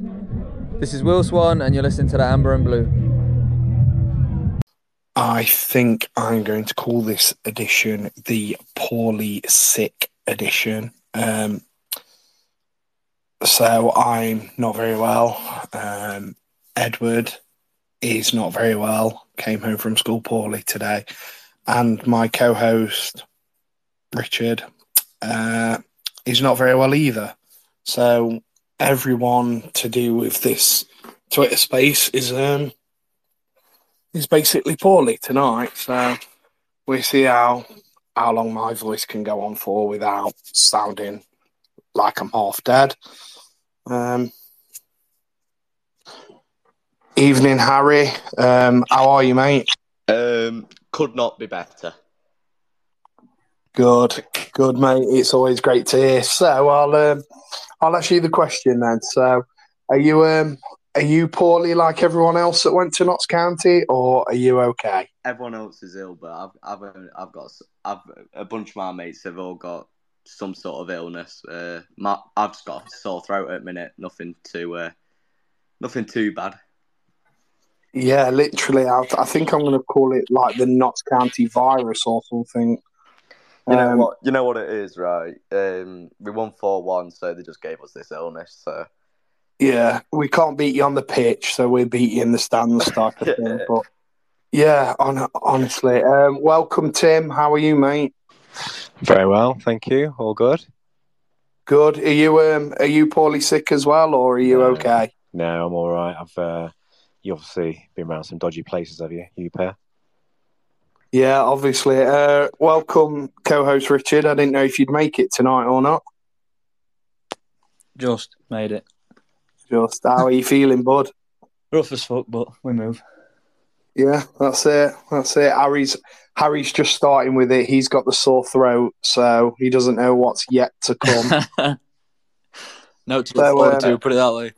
This is Will Swan, and you're listening to the Amber and Blue. I think I'm going to call this edition the poorly sick edition. Um, so I'm not very well. Um, Edward is not very well. Came home from school poorly today, and my co-host Richard uh, is not very well either. So everyone to do with this Twitter space is um is basically poorly tonight. So we see how how long my voice can go on for without sounding like I'm half dead. Um, evening, Harry. Um, how are you, mate? Um, could not be better. Good, good, mate. It's always great to hear. So I'll um, I'll ask you the question then. So, are you um are you poorly like everyone else that went to Notts County, or are you okay? Everyone else is ill, but I've I've I've got I've a bunch of my mates have all got some sort of illness. Uh, my, I've just got a sore throat at the minute. Nothing too uh, nothing too bad. Yeah, literally. I, I think I'm going to call it like the Notts County virus or something. You know Um, what? You know what it is, right? Um, we won four one, so they just gave us this illness. So Yeah, we can't beat you on the pitch, so we beat you in the stands type of thing. Yeah. But yeah, on, honestly, um, welcome, Tim. How are you, mate? Very well, thank you. All good. Good. Are you um are you poorly sick as well, or are you No. okay? No, I'm all right. I've uh, you obviously been around some dodgy places, have you? You pair? Yeah, obviously. Uh, welcome, co-host Richard. I didn't know if you'd make it tonight or not. Just made it. Just how are you feeling, bud? Rough as fuck, but we move. Yeah, that's it. That's it. Harry's Harry's just starting with it. He's got the sore throat, so he doesn't know what's yet to come. no, to So, look forward uh, to. Put it that way.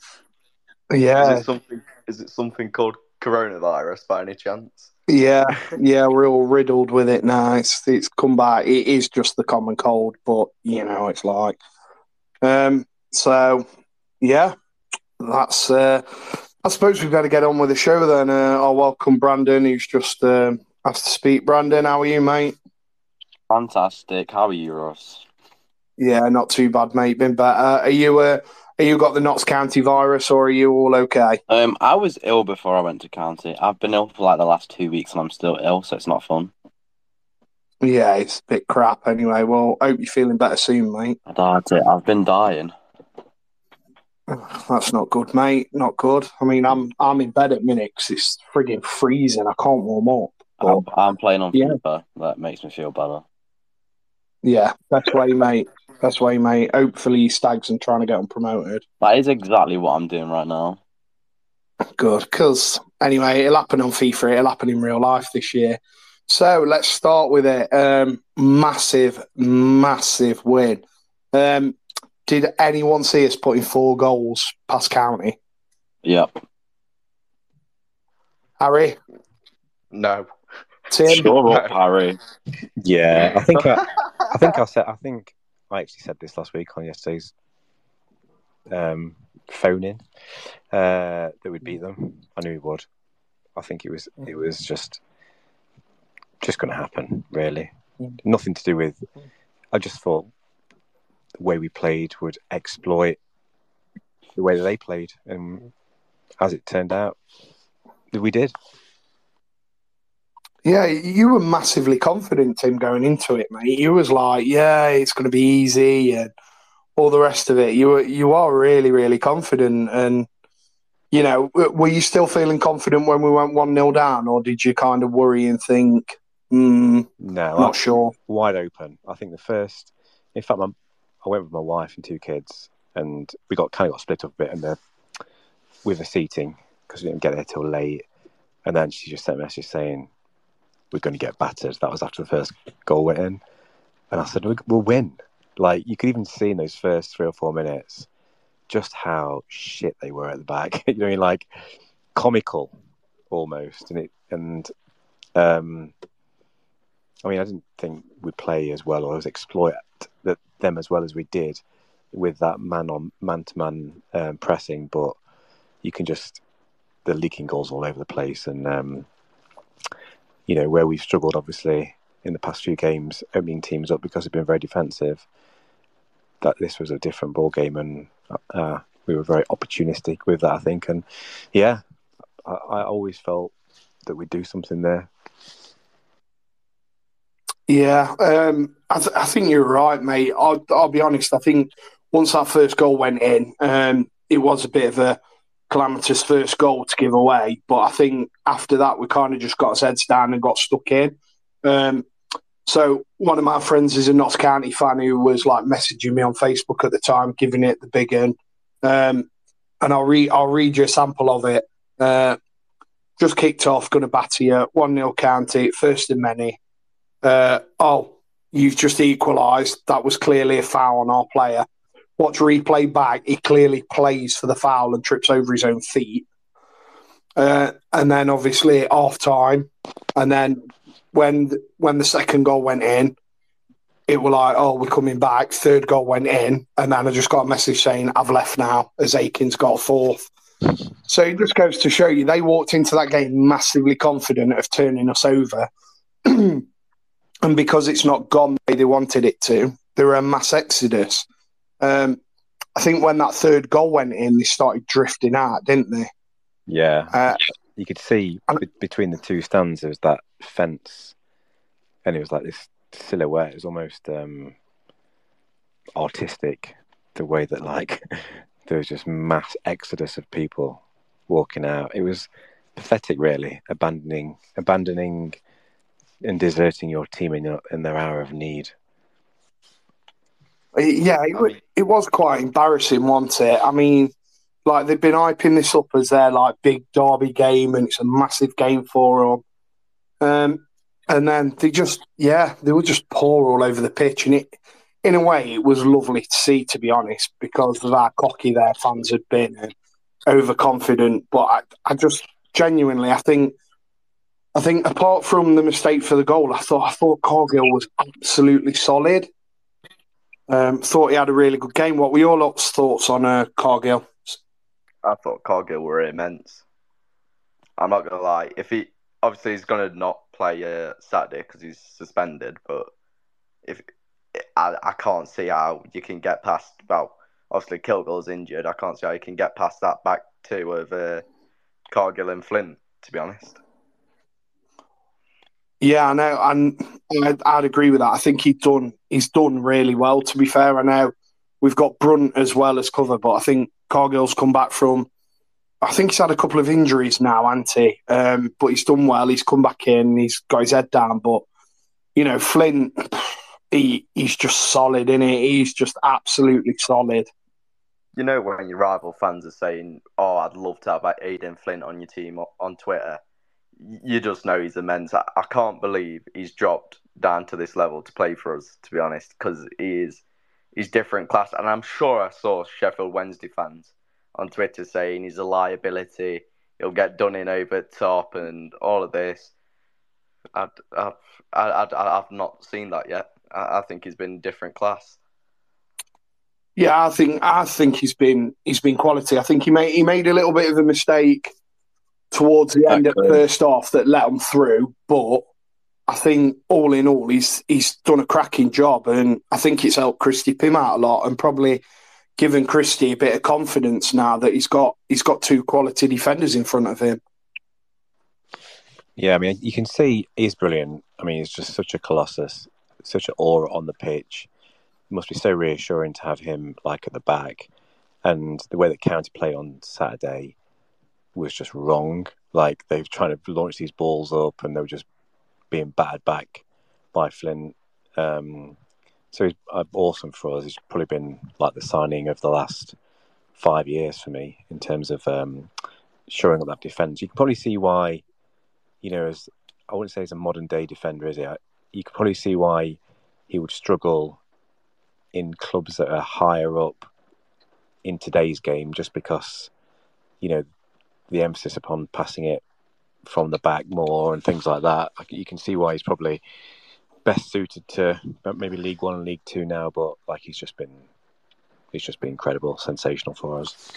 yeah, is it something? Is it something called coronavirus by any chance? Yeah, yeah, we're all riddled with it now. It's it's come back. It is just the common cold, but you know it's like. Um. So, yeah, that's. Uh, I suppose we've got to get on with the show then. Uh, I'll welcome Brandon, who's just um, asked to speak. Brandon, how are you, mate? Fantastic. How are you, Ross? Yeah, not too bad, mate. Been better. Are you? Uh, you got the Notts County virus, or are you all okay? Um, I was ill before I went to county. I've been ill for like the last two weeks, and I'm still ill, so it's not fun. Yeah, it's a bit crap. Anyway, well, hope you're feeling better soon, mate. It. I've been dying. That's not good, mate. Not good. I mean, I'm I'm in bed at minute 'cause it's frigging freezing. I can't warm up. But I'm, I'm playing on Yeah. FIFA. That makes me feel better. Yeah, best way, mate. Best way, mate. Hopefully, Stags and trying to get them promoted. That is exactly what I'm doing right now. Good, because anyway, it'll happen on FIFA. It'll happen in real life this year. So let's start with it. Um, massive, massive win. Um, did anyone see us putting four goals past County? Yep. Harry, No. Tim. Shut up, Harry. Yeah, I think I, I think I said I think I actually said this last week on yesterday's um, phone in uh, that we'd beat them. I knew we would. I think it was it was just just going to happen. Really, nothing to do with. I just thought the way we played would exploit the way that they played, and as it turned out, we did. Yeah, you were massively confident, Tim, going into it, mate. You was like, "Yeah, it's going to be easy," and all the rest of it. You were, you are really, really confident, and you know, were you still feeling confident when we went one 0 down, or did you kind of worry and think, hmm, No, not sure? wide open. I think the first, in fact, my, I went with my wife and two kids, and we got kind of got split up a bit in the with the seating because we didn't get there till late. And then she just sent a message saying, "We're going to get battered." That was after the first goal went in, and I said, "We- "We'll win." Like you could even see in those first three or four minutes just how shit they were at the back. you know, I mean? like comical almost, and it and um, I mean, I didn't think we'd play as well or as exploit that them as well as we did with that man on man to man pressing, but you can just they're leaking goals all over the place, and um, you know where we've struggled obviously in the past few games, opening teams up because they've been very defensive. That this was a different ball game, and uh, we were very opportunistic with that, I think. And yeah, I, I always felt that we'd do something there. Yeah, um, I, th- I, think you're right, mate. I'll, I'll, be honest. I think once that first goal went in, um, it was a bit of a calamitous first goal to give away. But I think after that, we kind of just got our heads down and got stuck in. Um, so one of my friends is a Notts County fan who was like messaging me on Facebook at the time, giving it the big un. Um, and I'll read I'll read you a sample of it. Uh, just kicked off, going to batter you, one 0 County, first in many. Uh, oh, you've just equalised. That was clearly a foul on our player. Watch replay back. He clearly plays for the foul and trips over his own feet. Uh, and then obviously half time, and then when when the second goal went in, it were like, oh, we're coming back. Third goal went in, and then I just got a message saying I've left now as Akins got fourth. So it just goes to show you they walked into that game massively confident of turning us over. and because it's not gone the way they wanted it to, there were a mass exodus. Um, I think when that third goal went in, they started drifting out, didn't they? Yeah. Uh, you could see between the two stands, there was that fence, and it was like this silhouette. It was almost um, artistic, the way that like there was just mass exodus of people walking out. It was pathetic, really, abandoning, abandoning, and deserting your team in your, in their hour of need. Yeah, it, it was quite embarrassing, wasn't it? I mean, like they've been hyping this up as their like big derby game, and it's a massive game for them. Um, and then they just, yeah, they were just poor all over the pitch, and it, in a way, it was lovely to see, to be honest, because of how cocky their fans had been and overconfident. But I, I just genuinely, I think, I think apart from the mistake for the goal, I thought I thought Cargill was absolutely solid. Um, thought he had a really good game. What were your lot's thoughts on uh, Cargill? I thought Cargill were immense. I'm not gonna lie. If he obviously he's gonna not play uh, Saturday because he's suspended, but if I, I can't see how you can get past. Well, obviously Kilgour's injured. I can't see how you can get past that back two of uh, Cargill and Flint. To be honest. Yeah, I know, and I'd, I'd, agree with that. I think he's done he's done really well. To be fair, I know we've got Brunt as well as cover, but I think Cargill's come back from. I think he's had a couple of injuries now, hasn't he? Um, but he's done well. He's come back in. He's got his head down. But you know, Flint, he he's just solid in it. He's just absolutely solid. You know when your rival fans are saying, "Oh, I'd love to have Aiden Flint on your team on Twitter," you just know he's immense. I, I can't believe he's dropped down to this level to play for us. To be honest, because he is he's different class, and I'm sure I saw Sheffield Wednesday fans on Twitter saying he's a liability. He'll get done in over top and all of this. I've, I've, I've, I've not seen that yet. I, I think he's been different class. Yeah, I think I think he's been he's been quality. I think he made he made a little bit of a mistake towards the end of the first half that let him through, but I think all in all, he's he's done a cracking job, and I think it's helped Christy Pym out a lot, and probably given Christy a bit of confidence now that he's got he's got two quality defenders in front of him. Yeah, I mean, you can see he's brilliant. I mean, he's just such a colossus, such an aura on the pitch. It must be so reassuring to have him like at the back, and the way that County played on Saturday was just wrong. Like they've trying to launch these balls up, and they were just being battered back by Flint. Um, so he's uh, awesome for us. He's probably been like the signing of the last five years for me in terms of um, showing up that defence. You can probably see why, you know, as I wouldn't say he's a modern day defender, is he? You can probably see why he would struggle in clubs that are higher up in today's game, just because, you know, the emphasis upon passing it from the back more and things like that. You can see why he's probably best suited to maybe League One and League Two now. But like he's just been, he's just been incredible, sensational for us.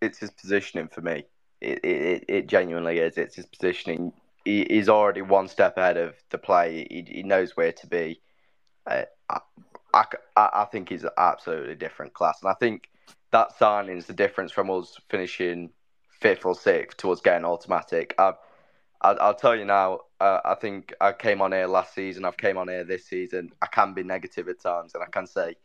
it's his positioning for me. It it, it genuinely is. It's his positioning. He, he's already one step ahead of the play. He, he knows where to be. Uh, I, I, I think he's an absolutely different class, and I think that signing is the difference from us finishing fifth or sixth to us getting automatic. I, I, I'll tell you now. Uh, I think I came on here last season. I've came on here this season. I can be negative at times, and I can say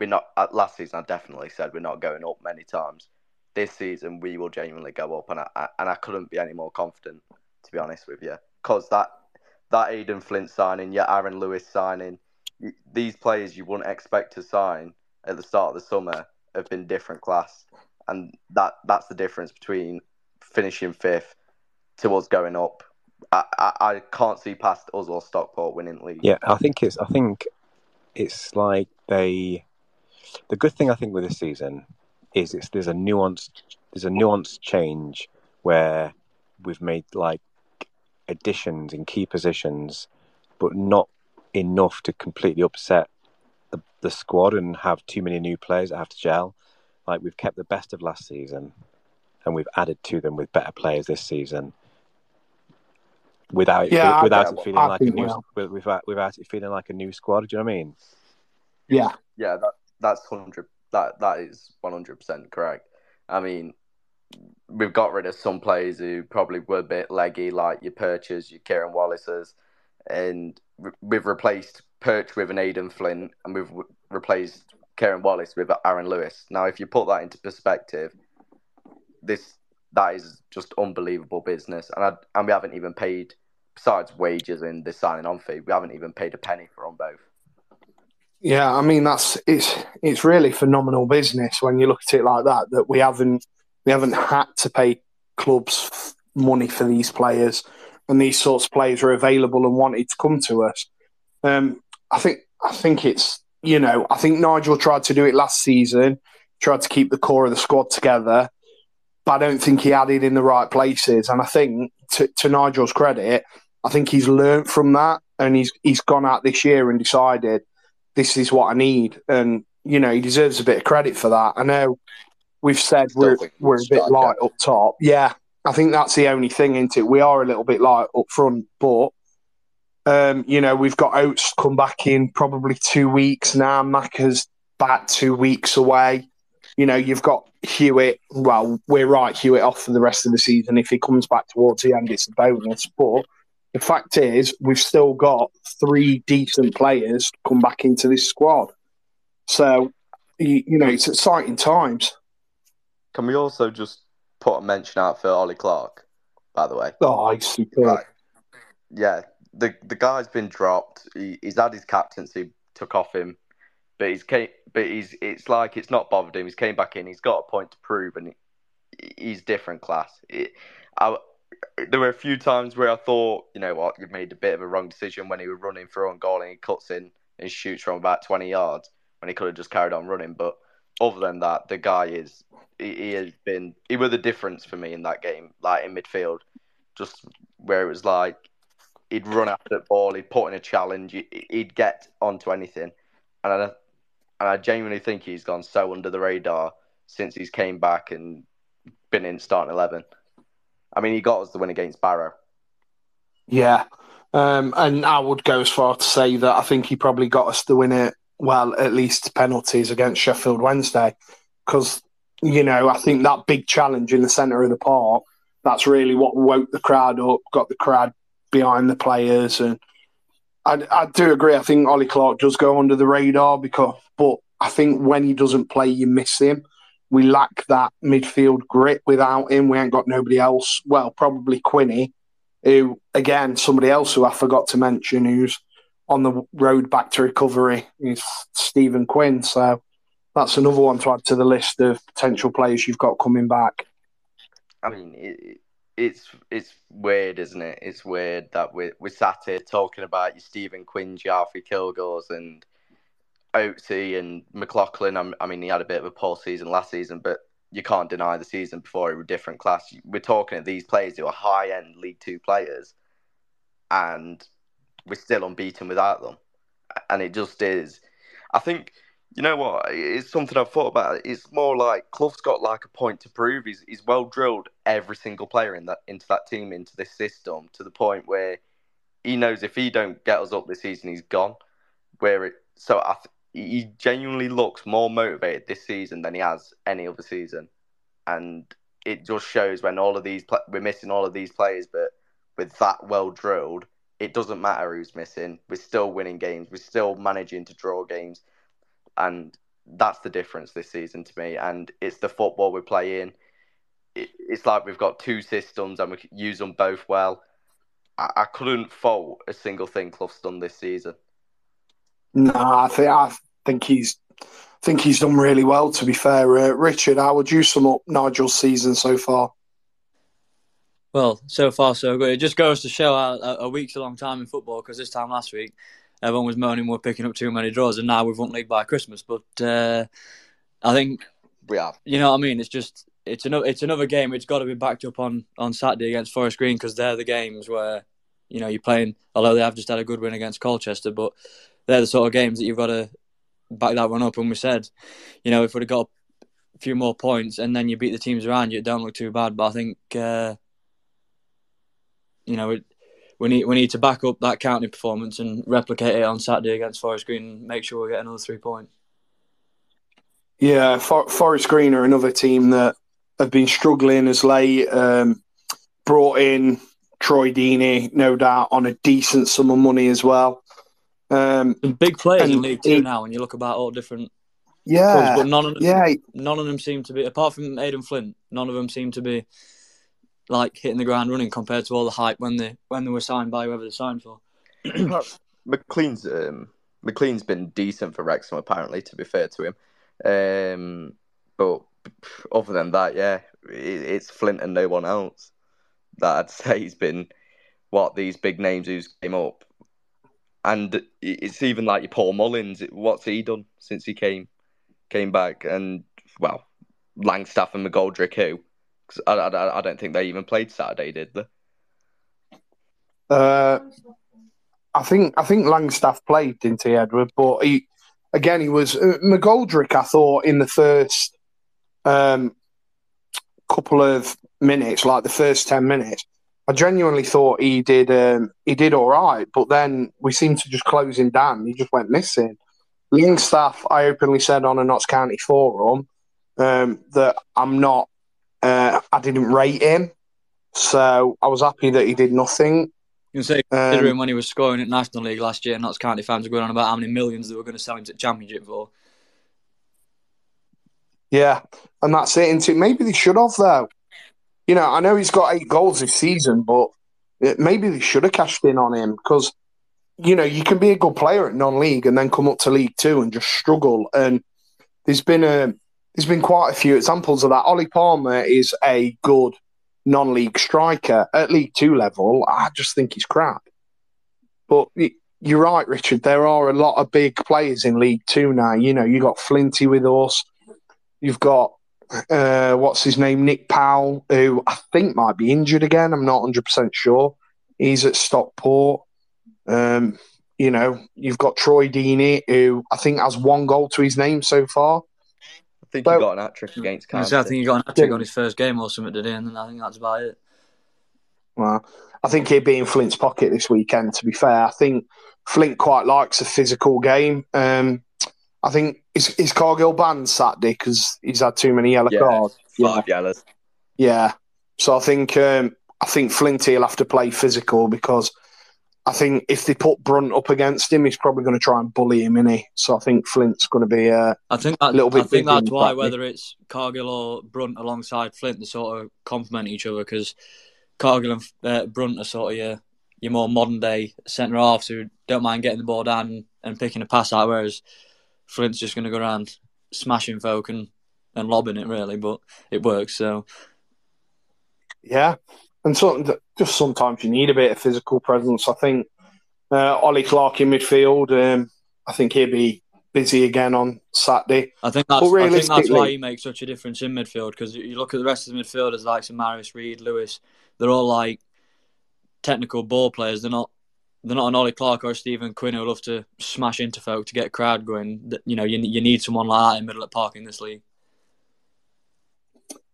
we're not. Uh, last season, I definitely said we're not going up many times. This season, we will genuinely go up, and I, I and I couldn't be any more confident, to be honest with you, because that that Aiden Flint signing, yeah, Aaron Lewis signing, these players you wouldn't expect to sign at the start of the summer have been different class, and that that's the difference between finishing fifth to us going up. I, I, I can't see past us or Stockport winning league. Yeah, I think it's I think it's like they the good thing I think with this season is it's there's a nuanced there's a nuanced change where we've made like additions in key positions, but not enough to completely upset the, the squad and have too many new players that have to gel. Like we've kept the best of last season, and we've added to them with better players this season. Without it, Yeah, I without it feeling I like a new, well. without, without it feeling like a new squad. Do you know what I mean? Yeah, Yeah, that that's hundred. That that is one hundred percent correct. I mean, we've got rid of some players who probably were a bit leggy, like your Perches, your Kieran Wallaces, and we- we've replaced Perch with an Aiden Flint, and we've w- replaced Kieran Wallace with Aaron Lewis. Now, if you put that into perspective, this that is just unbelievable business, and I, and we haven't even paid besides wages and the signing on fee, we haven't even paid a penny for on both. yeah. I mean, that's it's it's really phenomenal business when you look at it like that. That we haven't we haven't had to pay clubs money for these players, and these sorts of players are available and wanted to come to us. Um, I think I think it's you know I think Nigel tried to do it last season, tried to keep the core of the squad together, but I don't think he added in the right places. And I think to, to Nigel's credit, I think he's learnt from that, and he's he's gone out this year and decided this is what I need, and you know he deserves a bit of credit for that. I know we've said we're we're a bit light up top, yeah. I think that's the only thing, isn't it? We are a little bit light up front, but um, you know, we've got Oates come back in probably two weeks now. Macca's back two weeks away. You know, you've got Hewitt. Well, we're right, Hewitt off for the rest of the season. If he comes back towards the end, it's a bonus. But the fact is, we've still got three decent players come back into this squad. So, you, you know, it's exciting times. Can we also just put a mention out for Ollie Clarke, by the way? Oh, he's superb. Right. Yeah, the the guy's been dropped. He, he's had his captaincy took off him, but he's came, but he's it's like it's not bothered him. He's came back in. He's got a point to prove, and he, he's different class. It, I, there were a few times where I thought, you know what, you've made a bit of a wrong decision when he was running for own goal and he cuts in and shoots from about twenty yards when he could have just carried on running. But other than that, the guy is he, he has been he was the difference for me in that game, like in midfield, just where it was like he'd run after the ball, he'd put in a challenge, he- he'd get onto anything, and I and I genuinely think he's gone so under the radar since he's came back and been in starting eleven. I mean, he got us the win against Barrow. Yeah. Um, and I would go as far to say that I think he probably got us to win it, well, at least penalties against Sheffield Wednesday. Because, you know, I think that big challenge in the centre of the park, that's really what woke the crowd up, got the crowd behind the players. And I, I do agree. I think Ollie Clarke does go under the radar because, but I think when he doesn't play, you miss him. We lack that midfield grit without him. We ain't got nobody else. Well, probably Quinny, who again somebody else who I forgot to mention who's on the road back to recovery is Stephen Quinn. So that's another one to add to the list of potential players you've got coming back. I mean, it, it's it's weird, isn't it? It's weird that we we sat here talking about your Stephen Quinn, Alfie Kilgours, and Oatsy and McLaughlin. I'm- I mean, he had a bit of a poor season last season, but you can't deny the season before he was a different class. We're talking at these players who are high end League Two players, and we're still unbeaten without them. And it just is. I think you know what? It's something I've thought about. It's more like Clough's got like a point to prove. He's he's well drilled every single player in that into that team into this system to the point where he knows if he don't get us up this season, he's gone. Where it so I th- he genuinely looks more motivated this season than he has any other season, and it just shows when all of these pla we're missing all of these players, but with that well drilled, it doesn't matter who's missing. We're still winning games. We're still managing to draw games, and that's the difference this season to me. And it's the football we're playing. It, it's like we've got two systems and we use them both well. I, I couldn't fault a single thing Clough's done this season. No, I think I think he's I think he's done really well. To be fair, uh, Richard, how would you sum up Nigel's season so far? Well, so far so good. It just goes to show how a, a week's a long time in football because this time last week, everyone was moaning we're picking up too many draws, and now we've won league by Christmas. But uh, I think We have. you know what I mean. It's just it's another it's another game. It's got to be backed up on on Saturday against Forest Green because they're the games where you know you're playing. Although they have just had a good win against Colchester, but they're the sort of games that you've got to back that one up. And we said, you know, if we'd have got a few more points and then you beat the teams around you, it don't look too bad. But I think uh, you know it, we need we need to back up that county performance and replicate it on Saturday against Forest Green and make sure we get another three points. Yeah, For- Forest Green are another team that have been struggling as late. Um, brought in Troy Deeney, no doubt, on a decent sum of money as well. Um, Some big players in And League Two it- now. When you look about all different clubs, yeah, but none of them, yeah, none of them seem to be apart from Aidan Flint. None of them seem to be like hitting the ground running compared to all the hype when they when they were signed by whoever they signed for. McClean's um, McLean's been decent for Wrexham, apparently. To be fair to him, um, but other than that, yeah, it, it's Flint and no one else. That I'd say has been what these big names who's came up, and it's even like your Paul Mullins. What's he done since he came came back? And well, Langstaff and McGoldrick, who? I, I, I don't think they even played Saturday, did they? Uh, I think I think Langstaff played, didn't he, Edward? But he again, he was uh, McGoldrick. I thought in the first um, couple of minutes, like the first ten minutes, I genuinely thought he did um, he did all right. But then we seemed to just close him down. He just went missing. Langstaff, I openly said on a Notts County forum um, that I'm not. Uh, I didn't rate him, so I was happy that he did nothing. You can say Um, when he was scoring at National League last year, and Notts County fans were going on about how many millions they were going to sell him to Championship for. Yeah, and that's it. Into maybe they should have though. You know, I know he's got eight goals this season, but it, maybe they should have cashed in on him because you know you can be a good player at non-league and then come up to League Two and just struggle. And there's been a there's been quite a few examples of that. Ollie Palmer is a good non-league striker at League Two level. I just think he's crap. But you're right, Richard. There are a lot of big players in League Two now. You know, you got Flinty with us. You've got uh, what's his name, Nick Powell, who I think might be injured again. I'm not 100 percent sure. He's at Stockport. Um, you know, you've got Troy Deeney, who I think has one goal to his name so far. I think So- he got an hat trick against I think he got an hat trick on his first game or something today, and then I think that's about it. Well, I think he'd be in Flint's pocket this weekend. To be fair, I think Flint quite likes a physical game. Um, I think is, is Cargill banned Saturday because he's had too many yellow Yeah. cards. Yeah, Five yellows. yeah. So I think um, I think Flinty will have to play physical because I think if they put Brunt up against him, he's probably going to try and bully him, innit? So I think Flint's going to be. Uh, I think that, Little bit I think that's why whether it's Cargill or Brunt alongside Flint, they sort of complement each other because Cargill and uh, Brunt are sort of your your more modern day centre halves who don't mind getting the ball down and picking a pass out, whereas Flint's just going to go around smashing folk and, and lobbing it really, but it works. So Yeah, and just sometimes you need a bit of physical presence. I think uh, Ollie Clarke in midfield. Um, I think he'll be busy again on Saturday. I think that's I think that's why he makes such a difference in midfield because you look at the rest of the midfielders like Maris Reed, Lewis, they're all like technical ball players. They're not they're not an Ollie Clarke or a Stephen Quinn who love to smash into folk to get a crowd going. You know, you you need someone like that in middle of park in this league.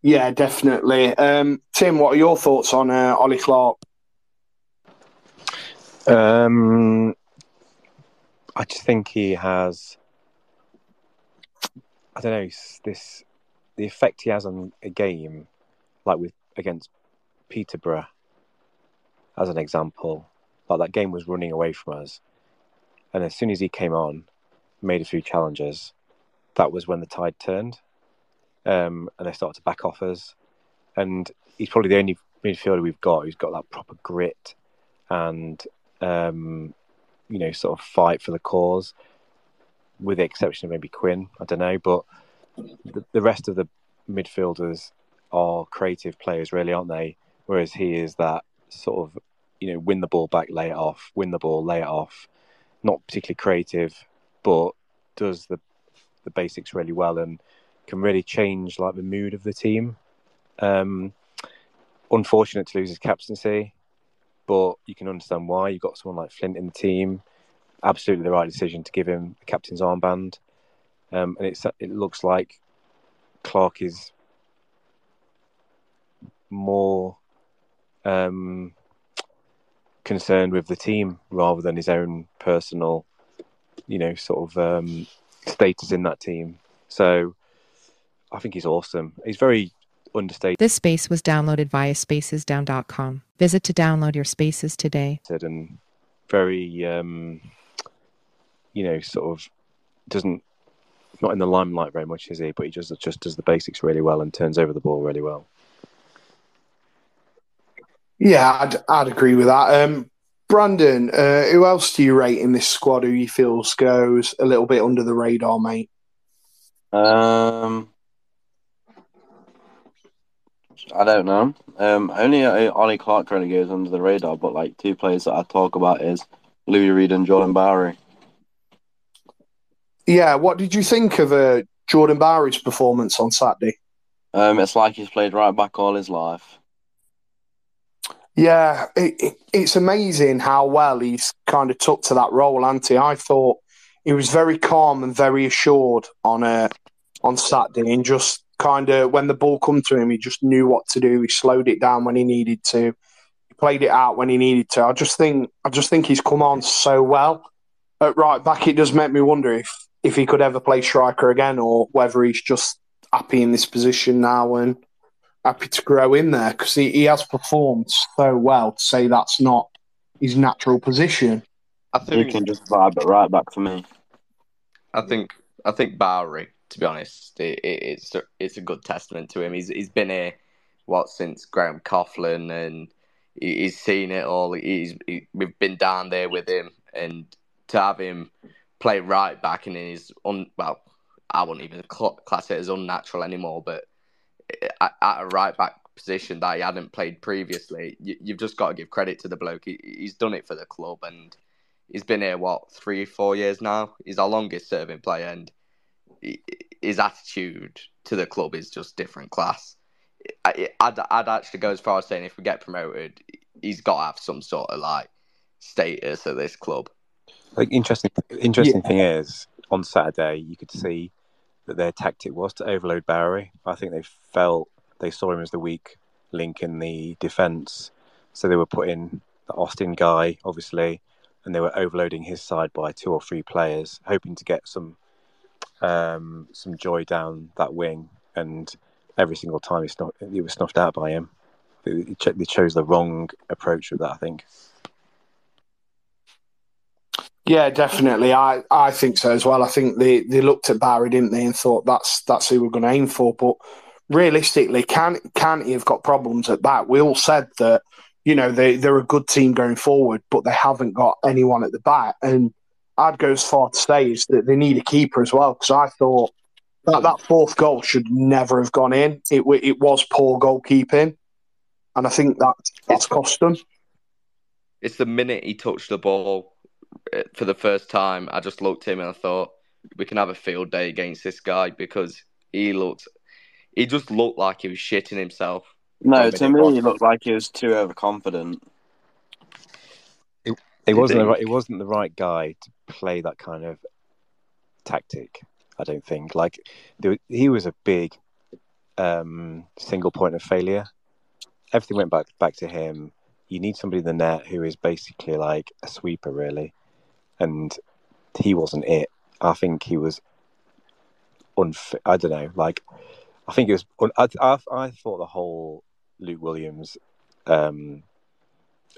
Yeah, definitely. Um, Tim, what are your thoughts on uh, Ollie Clarke? Um, I just think he has. I don't know this the effect he has on a game, like with against Peterborough, as an example. Like that game was running away from us, and as soon as he came on, made a few challenges, that was when the tide turned, um, and they started to back off us. And he's probably the only midfielder we've got who's got that proper grit and um, you know sort of fight for the cause, with the exception of maybe Quinn. I don't know, but the, the rest of the midfielders are creative players, really, aren't they? Whereas he is that sort of you know win the ball back, lay it off, win the ball, lay it off. Not particularly creative, but does the the basics really well and can really change like the mood of the team. Um, unfortunate to lose his captaincy, but you can understand why. You've got someone like Flint in the team. Absolutely the right decision to give him the captain's armband. Um, and it's it looks like Clarke is more um, concerned with the team rather than his own personal, you know, sort of um, status in that team. So I think he's awesome. He's very understated. This space was downloaded via spacesdown.com. Visit to download your spaces today. And very, um, you know, sort of doesn't not in the limelight very much, is he? But he just just does the basics really well and turns over the ball really well. Yeah, I'd, I'd agree with that. Um, Brandon, uh, who else do you rate in this squad who you feel goes a little bit under the radar, mate? Um, I don't know. Um, only uh, Ollie Clarke kind of goes under the radar, but like two players that I talk about is Louis Reed and Jordan Bowery. Yeah, what did you think of uh, Jordan Bowery's performance on Saturday? Um, it's like he's played right back all his life. Yeah, it, it, it's amazing how well he's kind of took to that role, Anti. I thought he was very calm and very assured on uh, on Saturday, and just kind of when the ball come to him, he just knew what to do. He slowed it down when he needed to. He played it out when he needed to. I just think I just think he's come on so well at right back. It does make me wonder if if he could ever play striker again, or whether he's just happy in this position now and happy to grow in there because he, he has performed so well to say that's not his natural position. I think he can just vibe it right back for me. I think I think Bowery, to be honest, it, it, it's a, it's a good testament to him. He's he's been here what since Graham Coughlan, and he, he's seen it all. He's he, we've been down there with him, and to have him play right back and in his un well, I wouldn't even class it as unnatural anymore, but at, a right back position that he hadn't played previously, you, have just got to give credit to the bloke. He, he's done it for the club and he's been here, what, three, four years now? He's our longest serving player and his attitude to the club is just different class. I, I'd, I'd actually go as far as saying if we get promoted, he's got to have some sort of like status at this club. Like interesting, interesting yeah. thing is on Saturday you could see that their tactic was to overload Bowery. I think they felt they saw him as the weak link in the defence, so they were putting the Austin guy, obviously, and they were overloading his side by two or three players, hoping to get some um, some joy down that wing. And every single time he, snuff, he was snuffed out by him. They chose the wrong approach with that, I think. Yeah, definitely. I, I think so as well. I think they, they looked at Barry, didn't they, and thought that's that's who we're going to aim for. But realistically, can can he have got problems at that? We all said that you know they they're a good team going forward, but they haven't got anyone at the back. And I'd go as far to say is that they need a keeper as well because I thought that that fourth goal should never have gone in. It it was poor goalkeeping, and I think that that's cost them. It's the minute he touched the ball eh, for the first time, I just looked at him and I thought we can have a field day against this guy because he looked, he just looked like he was shitting himself. No, to me, he looked like he was too overconfident. It, He wasn't the right. He wasn't the right guy to play that kind of tactic. I don't think. Like there, he was a big um, single point of failure. Everything went back back to him. You need somebody in the net who is basically like a sweeper, really, and he wasn't it. I think he was unfit. I don't know. Like I think it was. Un- I, I I thought the whole Luke Williams um,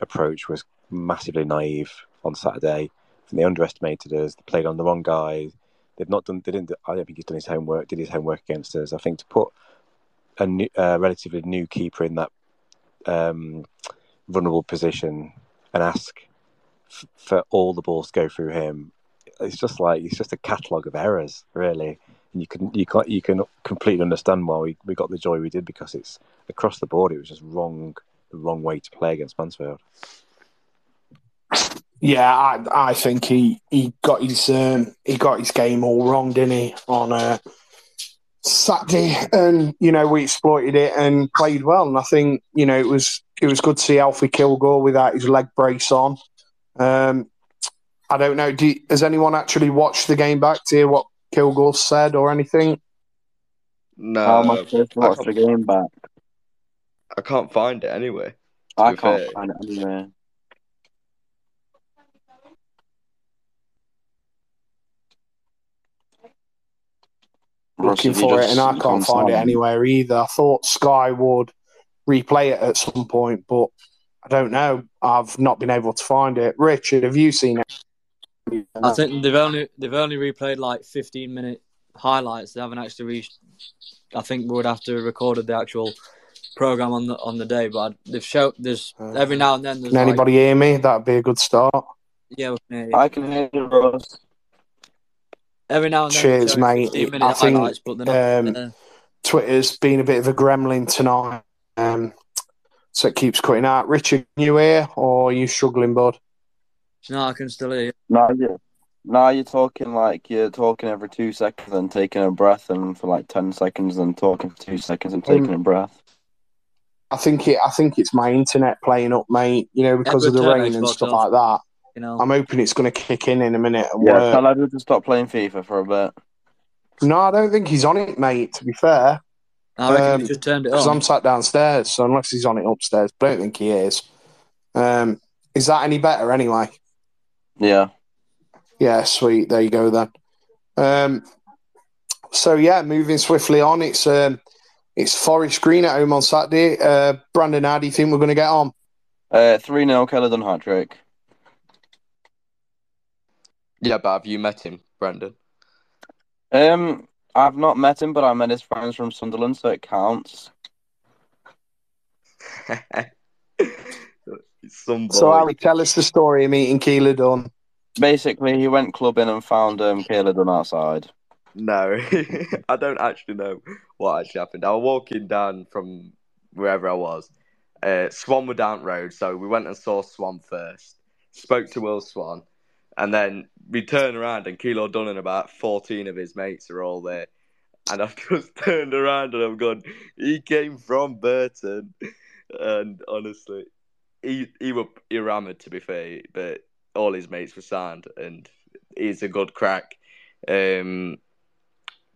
approach was massively naive on Saturday. I they underestimated us. They played on the wrong guy. They've not done. They didn't. I don't think he's done his homework. Did his homework against us? I think to put a new, uh, relatively new keeper in that um, vulnerable position and ask f- for all the balls to go through him. It's just like it's just a catalogue of errors, really. And you can you can you can completely understand why we, we got the joy we did because it's across the board. It was just wrong, the wrong way to play against Mansfield. Yeah, I, I think he, he got his um, he got his game all wrong, didn't he? On uh, Saturday, and you know we exploited it and played well. And I think you know it was it was good to see Alfie Kilgour without his leg brace on. Um, I don't know. Do, has anyone actually watched the game back to hear what Kilgour said or anything? No, How am I I watch can't- the game back? I can't find it anyway. I can't fair. find it anywhere. Looking have you for it, and I can't gone find it anywhere either. I thought Sky would replay it at some point, but I don't know. I've not been able to find it. Richard, have you seen it? I think they've only they've only replayed like 15 minute highlights. They haven't actually reached. I think we would have to have recorded the actual program on the on the day, but they've shown there's every now and then there's Can like, anybody hear me? That'd be a good start. yeah, we can hear you. I can hear you, Russ. Every now and then. Cheers, they're mate. 15 minute I think, but they're not. um, Twitter's been a bit of a gremlin tonight, um, so it keeps cutting out. Richard, you here or are you struggling, bud? no, I can still hear you. Now you, now you're talking like you're talking every two seconds and taking a breath, and for like ten seconds, and talking for two seconds and taking a breath. I think it. I think it's my internet playing up, mate. You know, because of the Edward, turn rain and stuff off. like that. You know, I'm hoping it's going to kick in in a minute and Yeah, work. tell Edward to stop playing FIFA for a bit. No, I don't think he's on it, mate. To be fair, I reckon um, he just turned it off. because on. I'm sat downstairs, so unless he's on it upstairs, but I don't think he is. Um, is that any better anyway? Yeah. Yeah, sweet. There you go then. Um, so yeah, moving swiftly on. It's um, it's Forest Green at home on Saturday. Uh, Brandon, how do you think we're going to get on? Uh, 3 0 Keillor-Dunn hat trick. Yeah, but have you met him, Brendan? Um, I've not met him, but I met his friends from Sunderland, so it counts. Some boy. So, Ali, tell us the story of meeting Keillor-Dunn. Basically, he went clubbing and found um, Keillor-Dunn outside. No, I don't actually know what actually happened. I was walking down from wherever I was. Uh, Swan were down road, so we went and saw Swan first. Spoke to Will Swan, and then we turn around and Keillor-Dunn and about fourteen of his mates are all there. And I've just turned around and I've gone. He came from Burton, and honestly, he he were he were hammered to be fair, but all his mates were sound, and he's a good crack. Um,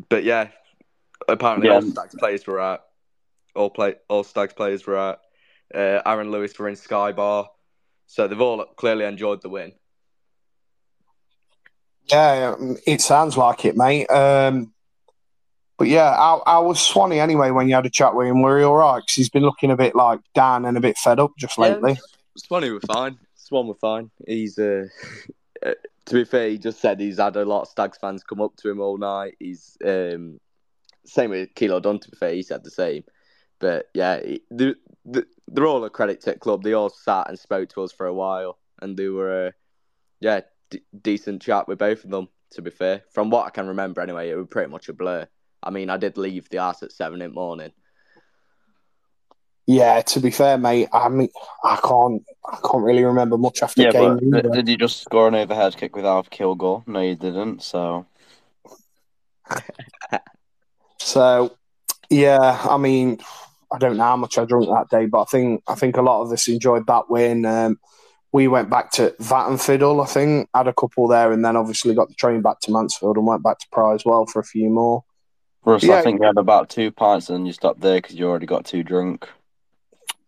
but yeah, apparently Yeah. all Stags players were out. All play all Stags players were out. Uh, Aaron Lewis were in Sky Bar, so they've all clearly enjoyed the win. Yeah, um, it sounds like it, mate. Um, but yeah, I, how was Swanee anyway when you had a chat with him? Were he all right? Because he's been looking a bit like down and a bit fed up just lately. Swanee were fine. Swan were fine. He's uh, uh, to be fair, he just said he's had a lot of Stags fans come up to him all night. He's um, same with Keillor-Dunn. To be fair, he said the same. But yeah, he- they, they, they're all a credit to the club. They all sat and spoke to us for a while, and they were uh, yeah d- decent chat with both of them. To be fair, from what I can remember anyway, it was pretty much a blur. I mean, I did leave the house at seven in the morning. Yeah, to be fair, mate, I mean, I can't, I can't really remember much after Yeah, the game. but either. did you just score an overhead kick without kill goal? No, you didn't. So So, yeah, I mean, I don't know how much I drunk that day, but I think I think a lot of us enjoyed that win. Um, we went back to Vat and Fiddle, I think, had a couple there, and then obviously got the train back to Mansfield and went back to Pry as well for a few more. Russ, Yeah. I think you had about two pints and then you stopped there because you already got too drunk.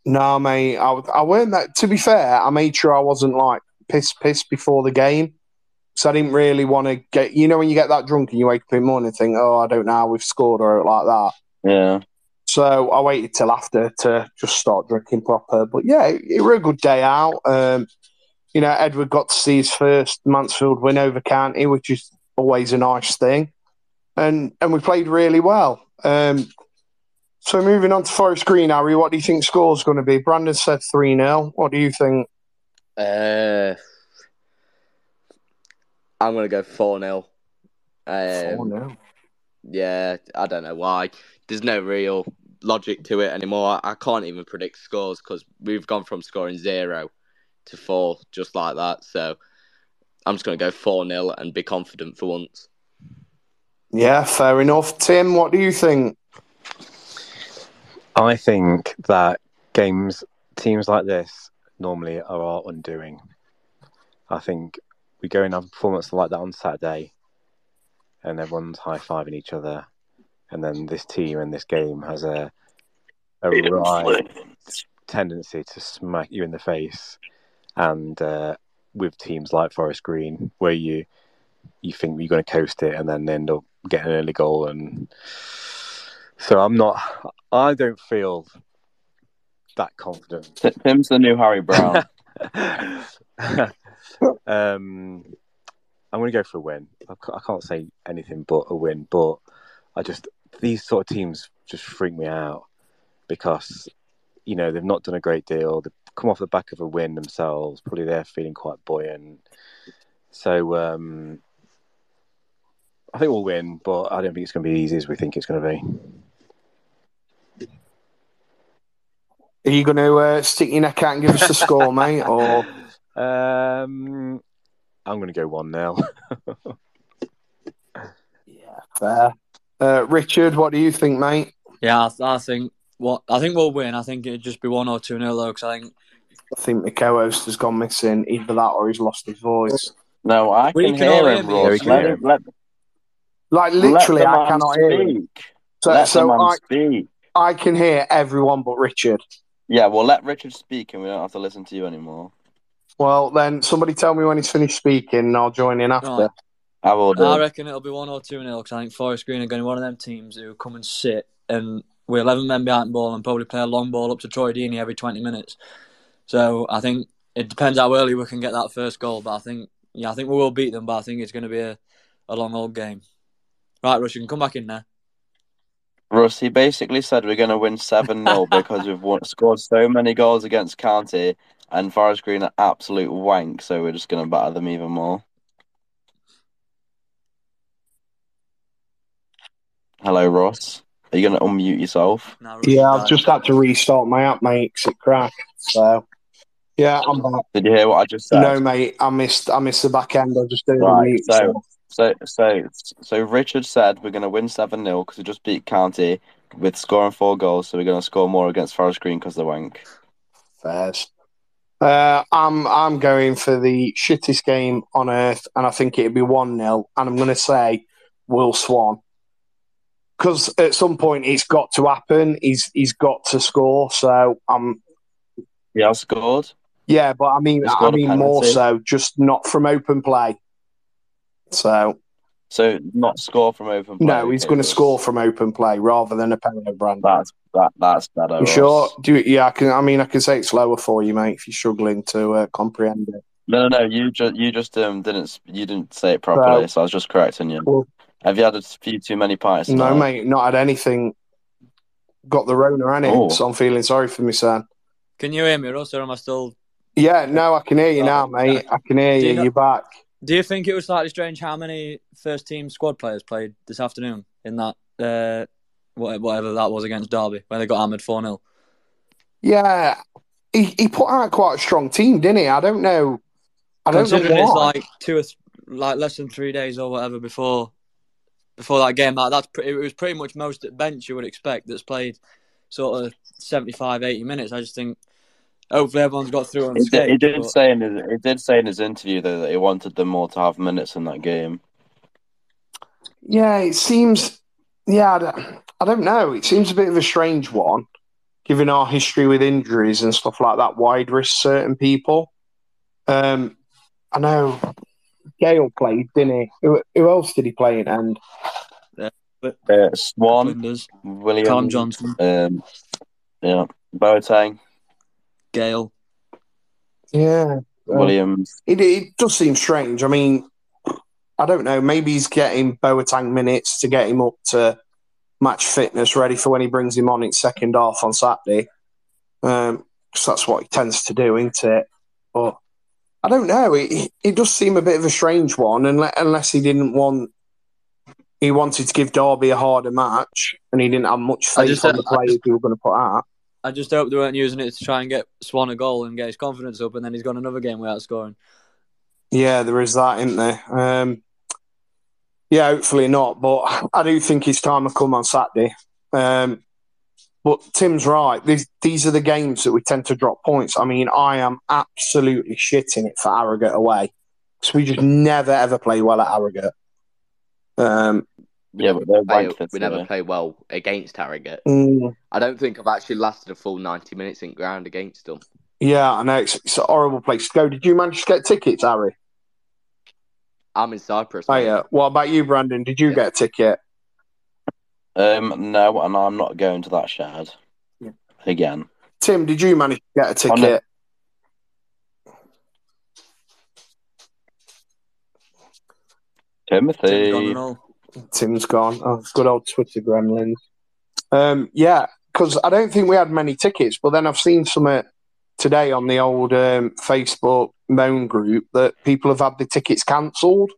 No, mate, I, I weren't that. To be fair, I made sure I wasn't like piss piss before the game, so I didn't really want to get. You know, when you get that drunk and you wake up in the morning and think, "Oh, I don't know how we've scored" or like that. Yeah. So I waited till after to just start drinking proper. But yeah, it, it was a good day out. Um, you know, Edward got to see his first Mansfield win over County, which is always a nice thing, and and we played really well. Um, so moving on to Forest Green, Harry, what do you think score's going to be? Brandon said three 0 What do you think? Uh, I'm gonna go four 0 um, Four 0 Yeah, I don't know why. There's no real logic to it anymore. I can't even predict scores because we've gone from scoring zero to four just like that. So I'm just going to go 4 0 and be confident for once. Yeah, fair enough. Tim, what do you think? I think that games, teams like this, normally are our undoing. I think we go and have a performance like that on Saturday, and everyone's high fiving each other, and then this team and this game has a a right tendency to smack you in the face, and uh, with teams like Forest Green, where you you think you're going to coast it, and then end up getting an early goal and. So I'm not. I don't feel that confident. Tim's the new Harry Brown. um, I'm going to go for a win. I can't say anything but a win, but I just these sort of teams just freak me out because you know they've not done a great deal. They've come off the back of a win themselves. Probably they're feeling quite buoyant. So um, I think we'll win, but I don't think it's going to be easy as we think it's going to be. Are you going to uh, stick your neck out and give us the score, mate? Or Um, I'm going to go one 0 fair? Uh, Richard, what do you think, mate? Yeah, I, I think what I think we'll win. I think it'd just be one or two nil though, because I think I think the co-host has gone missing. Either that or he's lost his voice. no, I We can can hear hear him, me. Yeah, we can Let hear him, him. let, Like literally, the I man cannot hear him. speak. So, let the so man I, speak. I can hear everyone but Richard. Yeah, well, let Richard speak and we don't have to listen to you anymore. Well, then somebody tell me when he's finished speaking, and I'll join in after. Right. I will do. I reckon it'll be one or two nil. Because I think Forest Green are going to be one of them teams who come and sit and we're eleven men behind the ball and probably play a long ball up to Troy Deeney every twenty minutes. So I think it depends how early we can get that first goal. But I think yeah, I think we will beat them. But I think it's going to be a, a long old game. Right, Russ, you can come back in there. Russ, he basically said we're going to win 7 0 because we've won, scored so many goals against County and Forest Green are absolute wank, so we're just going to batter them even more. Hello, Ross. Are you going to unmute yourself? Now, Rush, Yeah, I've just had to restart my app, mate, 'cause it cracked. So, yeah, I'm back. Did you hear what I just said? No, mate, I missed. I missed the back end. I just didn't Right, mute. so- So, so, so Richard said we're going to win 7 0 because we just beat County with scoring four goals, so we're going to score more against Forest Green because they're wank. Fairs. Uh, I'm I'm going for the shittest game on earth, and I think it'd be one 0 and I'm going to say Will Swan because at some point it's got to happen. He's he's got to score. So I'm. um, has scored. yeah, but I mean I mean more so, just not from open play. So So, not score from open play. no, he's going to score from open play rather than a penalty brand. That's that. That's better. You sure? Do yeah, I can. I mean, I can say it's lower for you, mate, if you're struggling to uh, comprehend it. No, no, no. You just you just um didn't you didn't say it properly, Well- so I was just correcting you. Well- Have you had a few too many pints? No, tonight? mate, not had anything. Got the Rona in it, Oh. so I'm feeling sorry for me, son. Can you hear me, Russ, or am I still? Yeah, no, I can hear you now, mate. I can hear you. you know- You're back. Do you think it was slightly strange how many first team squad players played this afternoon in that uh, whatever that was against Derby when they got hammered four 0 Yeah, he, he put out quite a strong team, didn't he? I don't know. I don't know Considering why. it's like two or th- like less than three days or whatever before before that game, that that's pretty, it was pretty much most at bench you would expect that's played sort of 75, 80 minutes. I just think hopefully everyone's got through He did, he did but- say in his he did say in his interview though that he wanted them all to have minutes in that game. Yeah, it seems. Yeah, I don't, I don't know. It seems a bit of a strange one, given our history with injuries and stuff like that. Wide risk certain people. Um, I know Gale played, didn't he? Who, who else did he play in? And Uh, Swan, Flinders, William, Callum Johnson, um, yeah, Boateng, Gale. yeah, um, Williams. it, it does seem strange. I mean, I don't know. Maybe he's getting Boateng minutes to get him up to match fitness, ready for when he brings him on in second half on Saturday. Um, because that's what he tends to do, isn't it? But I don't know. It, it does seem a bit of a strange one, unle- unless he didn't want. He wanted to give Derby a harder match, and he didn't have much faith just- on the players just- he was going to put out. I just hope they weren't using it to try and get Swan a goal and get his confidence up, and then he's got another game without scoring. Yeah, there is that, isn't there? Um, yeah, hopefully not. But I do think his time will come on Saturday. Um, but Tim's right. These, these are the games that we tend to drop points. I mean, I am absolutely shitting it for Harrogate away. So we just never, ever play well at Harrogate. Um, Yeah, but they're Hey, wanked this we never play well against Harrogate. mm, I don't think I've actually lasted a full 90 minutes in ground against them. yeah, I know. It's, it's a horrible place to go. Did you manage to get tickets, Harry? I'm in Cyprus. Oh, mate. yeah. What about you, Brandon? Did you Yeah. get a ticket? Um, no, and I'm not going to that shed Yeah. again. Tim, did you manage to get a no. ticket? Tim's gone Timothy. Tim's gone. Oh, good old Twitter gremlins. Um, yeah, because I don't think we had many tickets, but then I've seen some uh, today on the old um, Facebook moan group that people have had the tickets cancelled.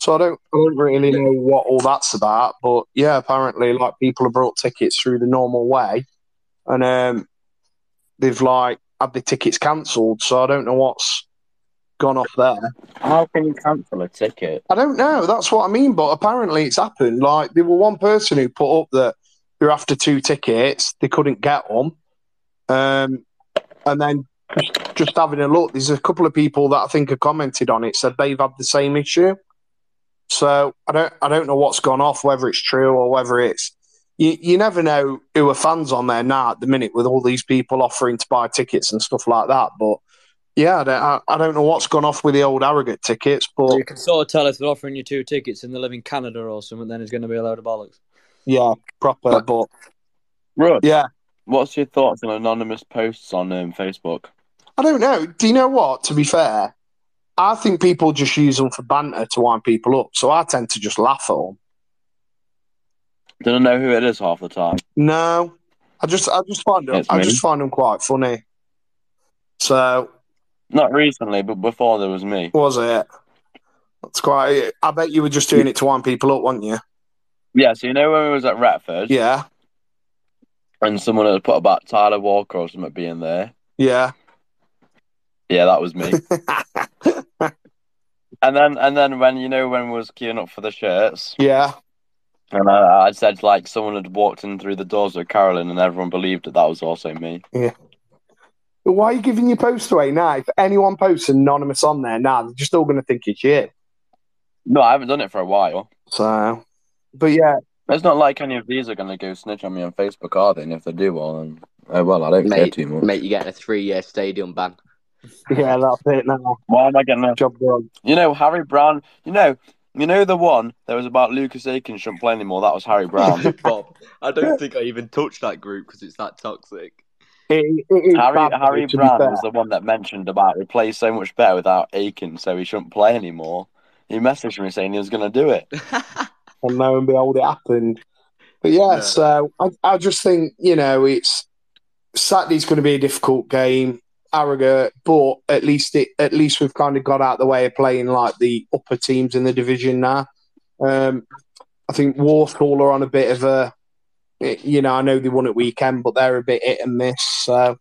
So I don't, I don't really know what all that's about, but yeah, apparently, like people have brought tickets through the normal way, and um, they've like had the tickets cancelled. So I don't know what's gone off there. How can you cancel a ticket? I don't know. That's what I mean. But apparently, it's happened. Like there were one person who put up that they're after two tickets, they couldn't get them, um, and then just having a look, there's a couple of people that I think have commented on it said they've had the same issue. So I don't, I don't know what's gone off, whether it's true or whether it's. You, you never know who are fans on there now at the minute with all these people offering to buy tickets and stuff like that. But yeah, I don't, I, I don't know what's gone off with the old arrogant tickets, but You can sort of tell if they're offering you two tickets and they live in Canada or something, then it's going to be a load of bollocks. Yeah, proper. But Russ, yeah, what's your thoughts on anonymous posts on um, Facebook? I don't know. Do you know what? To be fair, I think people just use them for banter to wind people up. So I tend to just laugh at them. Don't know who it is half the time. No, I just, I just find them. I just find them quite funny. So Not recently, but before there was me. was it? That's quite. I bet you were just doing it to wind people up, weren't you? Yeah, so you know when we was at Ratford. Yeah, and someone had put about Tyler Walker or something being there. yeah. Yeah, that was me. and then and then when you know when we was queuing up for the shirts yeah. and I, I said like someone had walked in through the doors with Carolyn and everyone believed that that was also me. Yeah. But why are you giving your post away now? If anyone posts anonymous on there now, they're just all going to think it's you. No, I haven't done it for a while. So, but yeah, It's not like any of these are going to go snitch on me on Facebook, are they? And if they do, well, then, oh, well, I don't care too much. mate, you get a three year stadium ban. yeah, that's it now. Why am I getting a... Job done. You know, Harry Brown, you know, you know the one that was about Lucas Akins shouldn't play anymore? That was Harry Brown. Bob, I don't think I even touched that group because it's that toxic. It, it is Harry bad, Harry Brown was the one that mentioned about he plays so much better without Akins, so he shouldn't play anymore. He messaged me saying he was going to do it. and lo and behold, it happened. But yeah, Yeah. so I, I just think you know it's Saturday's going to be a difficult game, Harrogate, but at least it at least we've kind of got out the way of playing like the upper teams in the division now. Um, I think Walsall are on a bit of a, you know, I know they won at weekend, but they're a bit hit and miss. So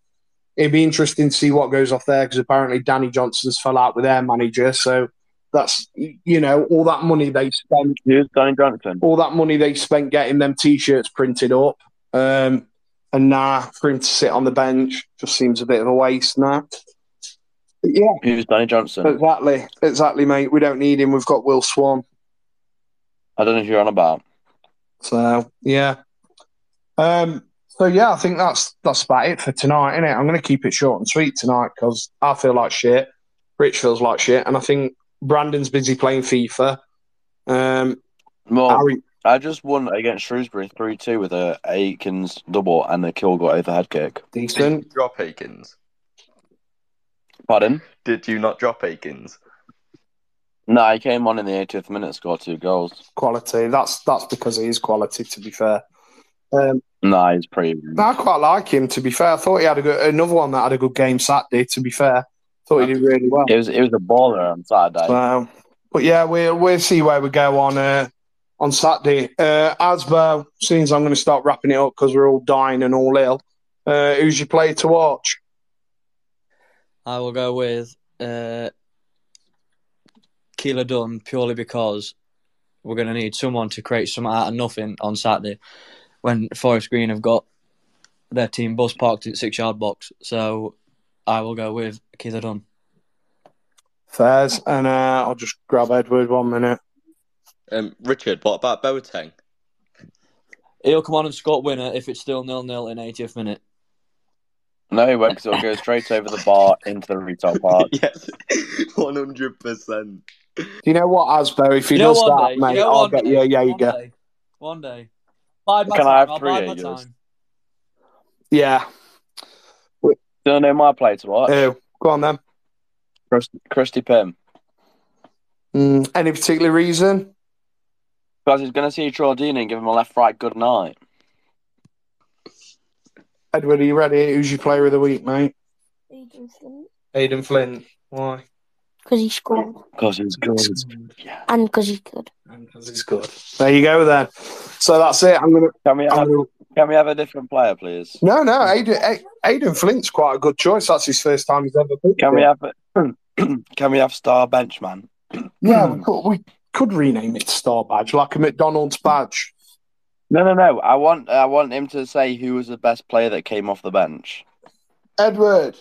it'd be interesting to see what goes off there because apparently Danny Johnson's fell out with their manager. So that's you know all that money they spent Who's Danny Johnson? all that money they spent getting them t-shirts printed up. Um, And nah, for him to sit on the bench just seems a bit of a waste now. But yeah, Who's Danny Johnson? exactly. Exactly, mate. We don't need him. We've got Will Swan. I don't know if you're on about. So yeah. Um. So yeah, I think that's that's about it for tonight, isn't it? I'm going to keep it short and sweet tonight because I feel like shit. Rich feels like shit, and I think Brandon's busy playing FIFA. Um. Harry, I just won against Shrewsbury 3 2 with a Akins double and a Kilgour overhead kick. Did you drop Akins? Pardon? Did you not drop Akins? No, he came on in the 80th minute, scored two goals. Quality. That's that's because he is quality. To be fair. Um. No, he's pretty. I quite like him. To be fair, I thought he had a good another one that had a good game Saturday. To be fair, thought he did really well. It was it was a baller on Saturday. So, but yeah, we'll we'll see where we go on uh, on Saturday. Uh, Asbo, seems I'm going to start wrapping it up because we're all dying and all ill. Uh, who's your player to watch? I will go with uh, Keillor-Dunn purely because we're going to need someone to create some out of nothing on Saturday when Forest Green have got their team bus parked at six yard box. So I will go with Keillor-Dunn. Fairs, and uh, I'll just grab Edward one minute. Um, Richard, what about Boateng? He'll come on and score winner if it's still nil nil in 80th minute. No, he won't because it'll go straight over the bar into the retail park. yes, one hundred percent. Do you know what, Asbo? If he You know does that, day, you mate, know I'll one get day, you a one day, one day. Bide my Can time. I have I'll three bide my Jaegers? time. Yeah. Don't know my play to watch. Who? Go on then. Chris, Christy Pym. Mm, any particular reason? Because he's going to see Troy Deeney and give him a left right good night. Edward, are you ready? Who's your player of the week, mate? Aiden Flint. Aiden Flint. Why? Because he scored. Because he's good. Yeah. And because he's good. And Because he's good. There you go then. So that's it. I'm gonna. Can we have, gonna can we have a different player, please? no, no. Aiden, A- Aiden Flint's quite a good choice. That's his first time he's ever picked. Can we it. have Can we have Star Benchman? Yeah, we could, we could rename it Star Badge, like a McDonald's badge. No, no, no. I want I want him to say who was the best player that came off the bench. Edward,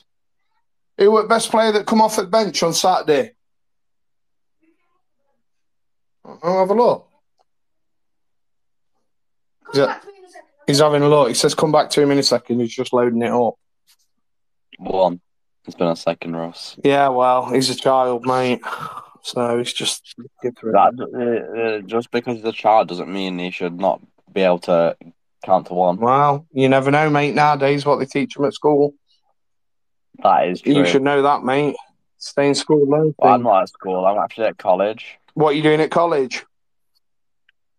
who was the best player that come off the bench on Saturday? I'll have a look. He's, a- he's having a look. He says, "Come back to him in a second. He's just loading it up. One. It's been a second, Ross. Yeah, well, he's a child, mate. So it's just. That uh, uh, just because the child doesn't mean he should not be able to count to one. Well, you never know, mate. Nowadays, what they teach them at school, That is true. you should know that, mate. Stay in school, mate. Well, I'm not at school. I'm actually at college. What are you doing at college?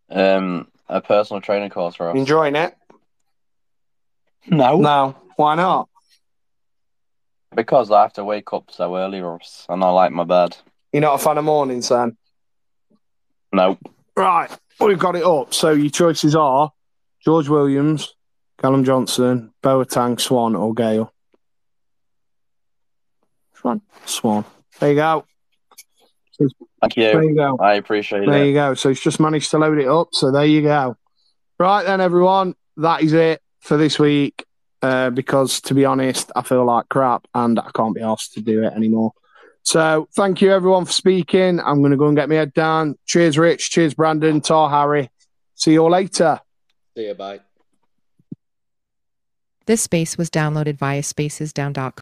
Um, a personal training course for us. Enjoying it? No, No. Why not? because I have to wake up so early, Ross, and I like my bed. You're not a fan of mornings, then? No, Right. We've got it up. So your choices are George Williams, Callum Johnson, Boateng, Swan, or Gale. Swan. Swan. There you go. thank you. There you. you go. I appreciate There it. There you go. So he's just managed to load it up. So there you go. Right then, everyone. That is it for this week. Uh, because to be honest, I feel like crap and I can't be asked to do it anymore. So thank you everyone for speaking. I'm going to go and get my head down. Cheers, Rich. Cheers, Brandon. Tar Harry. See you all later. See you, bye. This space was downloaded via spacesdown.com.